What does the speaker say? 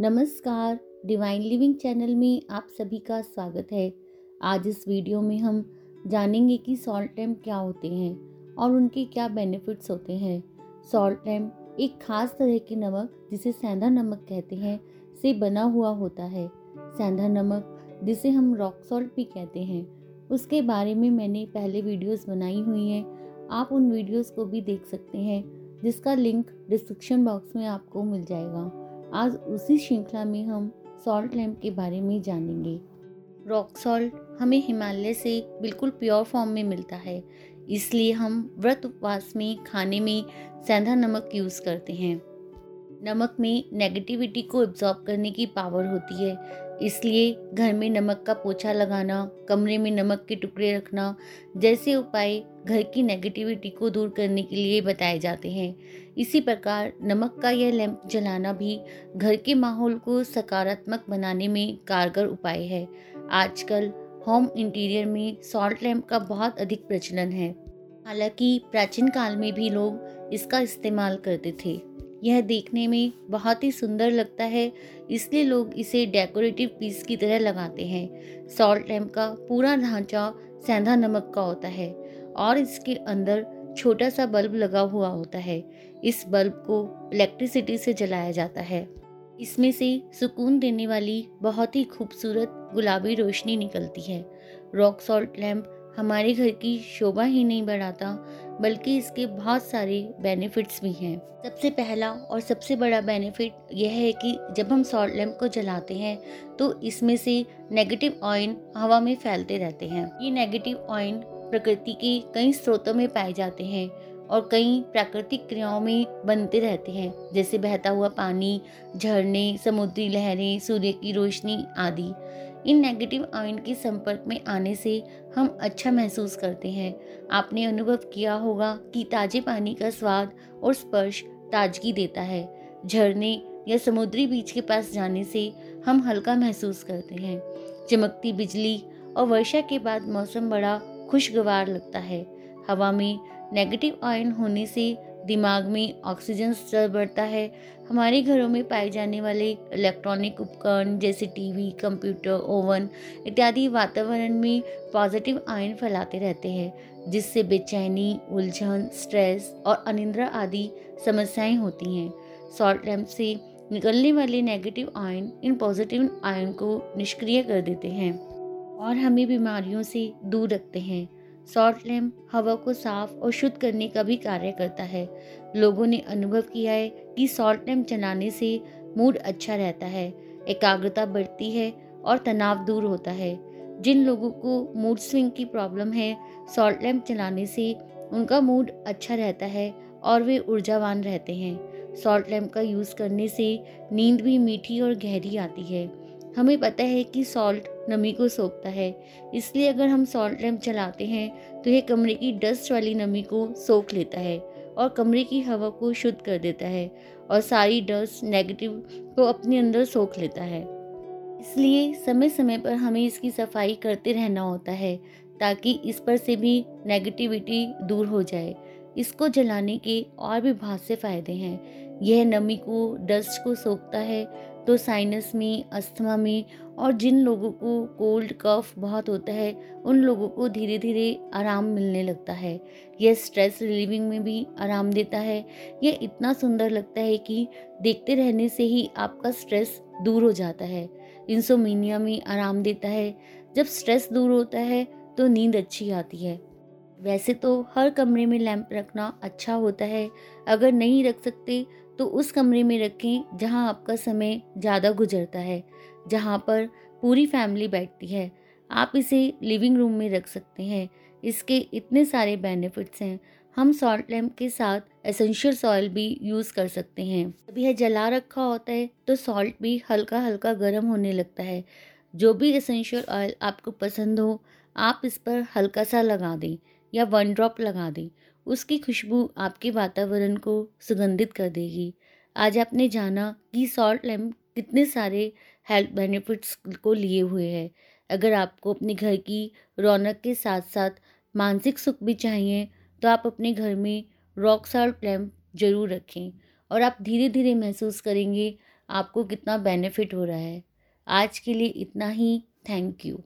नमस्कार divine living channel में आप सभी का स्वागत है। आज इस वीडियो में हम जानेंगे कि सॉल्ट लैम्प क्या होते हैं और उनके क्या बेनिफिट्स होते हैं। सॉल्ट लैम्प एक खास तरह के नमक जिसे सेंधा नमक कहते हैं, से बना हुआ होता है। सेंधा नमक, जिसे हम रॉक सॉल्ट भी कहते हैं, उसके बारे में मैंने पहले वीडियोस बनाई हुई हैं। आप उन वीडियोस को भी देख सकते हैं, जिसका लिंक डिस्क्रिप्शन बॉक्स में आपको मिल जाएगा। आज उसी श्रृंखला में हम सॉल्ट लैम्प के बारे में जानेंगे। रॉक सॉल्ट हमें हिमालय से बिल्कुल प्योर फॉर्म में मिलता है। इसलिए हम व्रत उपवास में खाने में सेंधा नमक यूज़ करते हैं। नमक में नेगेटिविटी को एब्जॉर्ब करने की पावर होती है। इसलिए घर में नमक का पोछा लगाना, कमरे में नमक के टुकड़े रखना, जैसे उपाय घर की नेगेटिविटी को दूर करने के लिए बताए जाते हैं। इसी प्रकार नमक का यह लैंप जलाना भी घर के माहौल को सकारात्मक बनाने में कारगर उपाय है। आजकल होम इंटीरियर में सॉल्ट लैंप का बहुत अधिक प्रचलन है। हालाँकि प्राचीन काल में भी लोग इसका इस्तेमाल करते थे। यह देखने में बहुत ही सुंदर लगता है, इसलिए लोग इसे डेकोरेटिव पीस की तरह लगाते हैं। सॉल्ट लैम्प का पूरा ढांचा सेंधा नमक का होता है। और इसके अंदर छोटा सा बल्ब लगा हुआ होता है। इस बल्ब को इलेक्ट्रिसिटी से जलाया जाता है। इसमें से सुकून देने वाली बहुत ही खूबसूरत गुलाबी रोशनी निकलती है। रॉक सॉल्ट लैम्प हमारे घर की शोभा ही नहीं बढ़ाता, बल्कि इसके बहुत सारे बेनिफिट्स भी हैं। सबसे पहला और सबसे बड़ा बेनिफिट यह है कि जब हम सॉल्ट लैम्प को जलाते हैं तो इसमें से नेगेटिव ऑयल हवा में फैलते रहते हैं। ये नेगेटिव ऑयल प्रकृति के कई स्रोतों में पाए जाते हैं और कई प्राकृतिक क्रियाओं में बनते रहते हैं, जैसे बहता हुआ पानी, झरने, समुद्री लहरें, सूर्य की रोशनी आदि। इन नेगेटिव आयन के संपर्क में आने से हम अच्छा महसूस करते हैं। आपने अनुभव किया होगा कि ताजे पानी का स्वाद और स्पर्श ताजगी देता है। झरने या समुद्री बीच के पास जाने से हम हल्का महसूस करते हैं। चमकती बिजली और वर्षा के बाद मौसम बड़ा खुशगवार लगता है। हवा में नेगेटिव आयन होने से दिमाग में ऑक्सीजन स्तर बढ़ता है। हमारे घरों में पाए जाने वाले इलेक्ट्रॉनिक उपकरण जैसे टीवी कंप्यूटर ओवन इत्यादि वातावरण में पॉजिटिव आयन फैलाते रहते हैं, जिससे बेचैनी, उलझन स्ट्रेस और अनिंद्रा आदि समस्याएँ होती हैं। सॉल्ट लैम्प से निकलने वाले नेगेटिव आयन इन पॉजिटिव आयन को निष्क्रिय कर देते हैं। और हमें बीमारियों से दूर रखते हैं। सॉल्ट लैम्प हवा को साफ़ और शुद्ध करने का भी कार्य करता है। लोगों ने अनुभव किया है कि सॉल्ट लैम्प चलाने से मूड अच्छा रहता है, एकाग्रता बढ़ती है और तनाव दूर होता है। जिन लोगों को मूड स्विंग की प्रॉब्लम है सॉल्ट लैम्प चलाने से उनका मूड अच्छा रहता है और वे ऊर्जावान रहते हैं। सॉल्ट लैम्प का यूज़ करने से नींद भी मीठी और गहरी आती है। हमें पता है कि सॉल्ट नमी को सोखता है। इसलिए अगर हम सॉल्ट लैम्प चलाते हैं तो यह कमरे की डस्ट वाली नमी को सोख लेता है और कमरे की हवा को शुद्ध कर देता है और सारी डस्ट नेगेटिव को अपने अंदर सोख लेता है। इसलिए समय समय पर हमें इसकी सफ़ाई करते रहना होता है, ताकि इस पर से भी नेगेटिविटी दूर हो जाए। इसको जलाने के और भी बहुत से फ़ायदे हैं। यह नमी को डस्ट को सोखता है तो साइनस में अस्थमा में और जिन लोगों को कोल्ड कफ बहुत होता है, उन लोगों को धीरे धीरे आराम मिलने लगता है। यह स्ट्रेस रिलीविंग में भी आराम देता है। यह इतना सुंदर लगता है कि देखते रहने से ही आपका स्ट्रेस दूर हो जाता है। इंसोमीनिया में आराम देता है। जब स्ट्रेस दूर होता है तो नींद अच्छी आती है। वैसे तो हर कमरे में लैंप रखना अच्छा होता है। अगर नहीं रख सकते तो उस कमरे में रखें जहाँ आपका समय ज़्यादा गुजरता है, जहाँ पर पूरी फैमिली बैठती है। आप इसे लिविंग रूम में रख सकते हैं। इसके इतने सारे बेनिफिट्स हैं। हम सॉल्ट लैम्प के साथ एसेंशियल सॉइल भी यूज़ कर सकते हैं। जब यह जला रखा होता है तो सॉल्ट भी हल्का हल्का गर्म होने लगता है। जो भी एसेंशियल ऑयल आपको पसंद हो, आप इस पर हल्का सा लगा दें या वन ड्रॉप लगा दें। उसकी खुशबू आपके वातावरण को सुगंधित कर देगी। आज आपने जाना कि सॉल्ट लैम्प कितने सारे हेल्थ बेनिफिट्स को लिए हुए है। अगर आपको अपने घर की रौनक के साथ साथ मानसिक सुख भी चाहिए तो आप अपने घर में रॉक सॉल्ट लैम्प ज़रूर रखें और आप धीरे धीरे महसूस करेंगे आपको कितना बेनिफिट हो रहा है। आज के लिए इतना ही। Thank you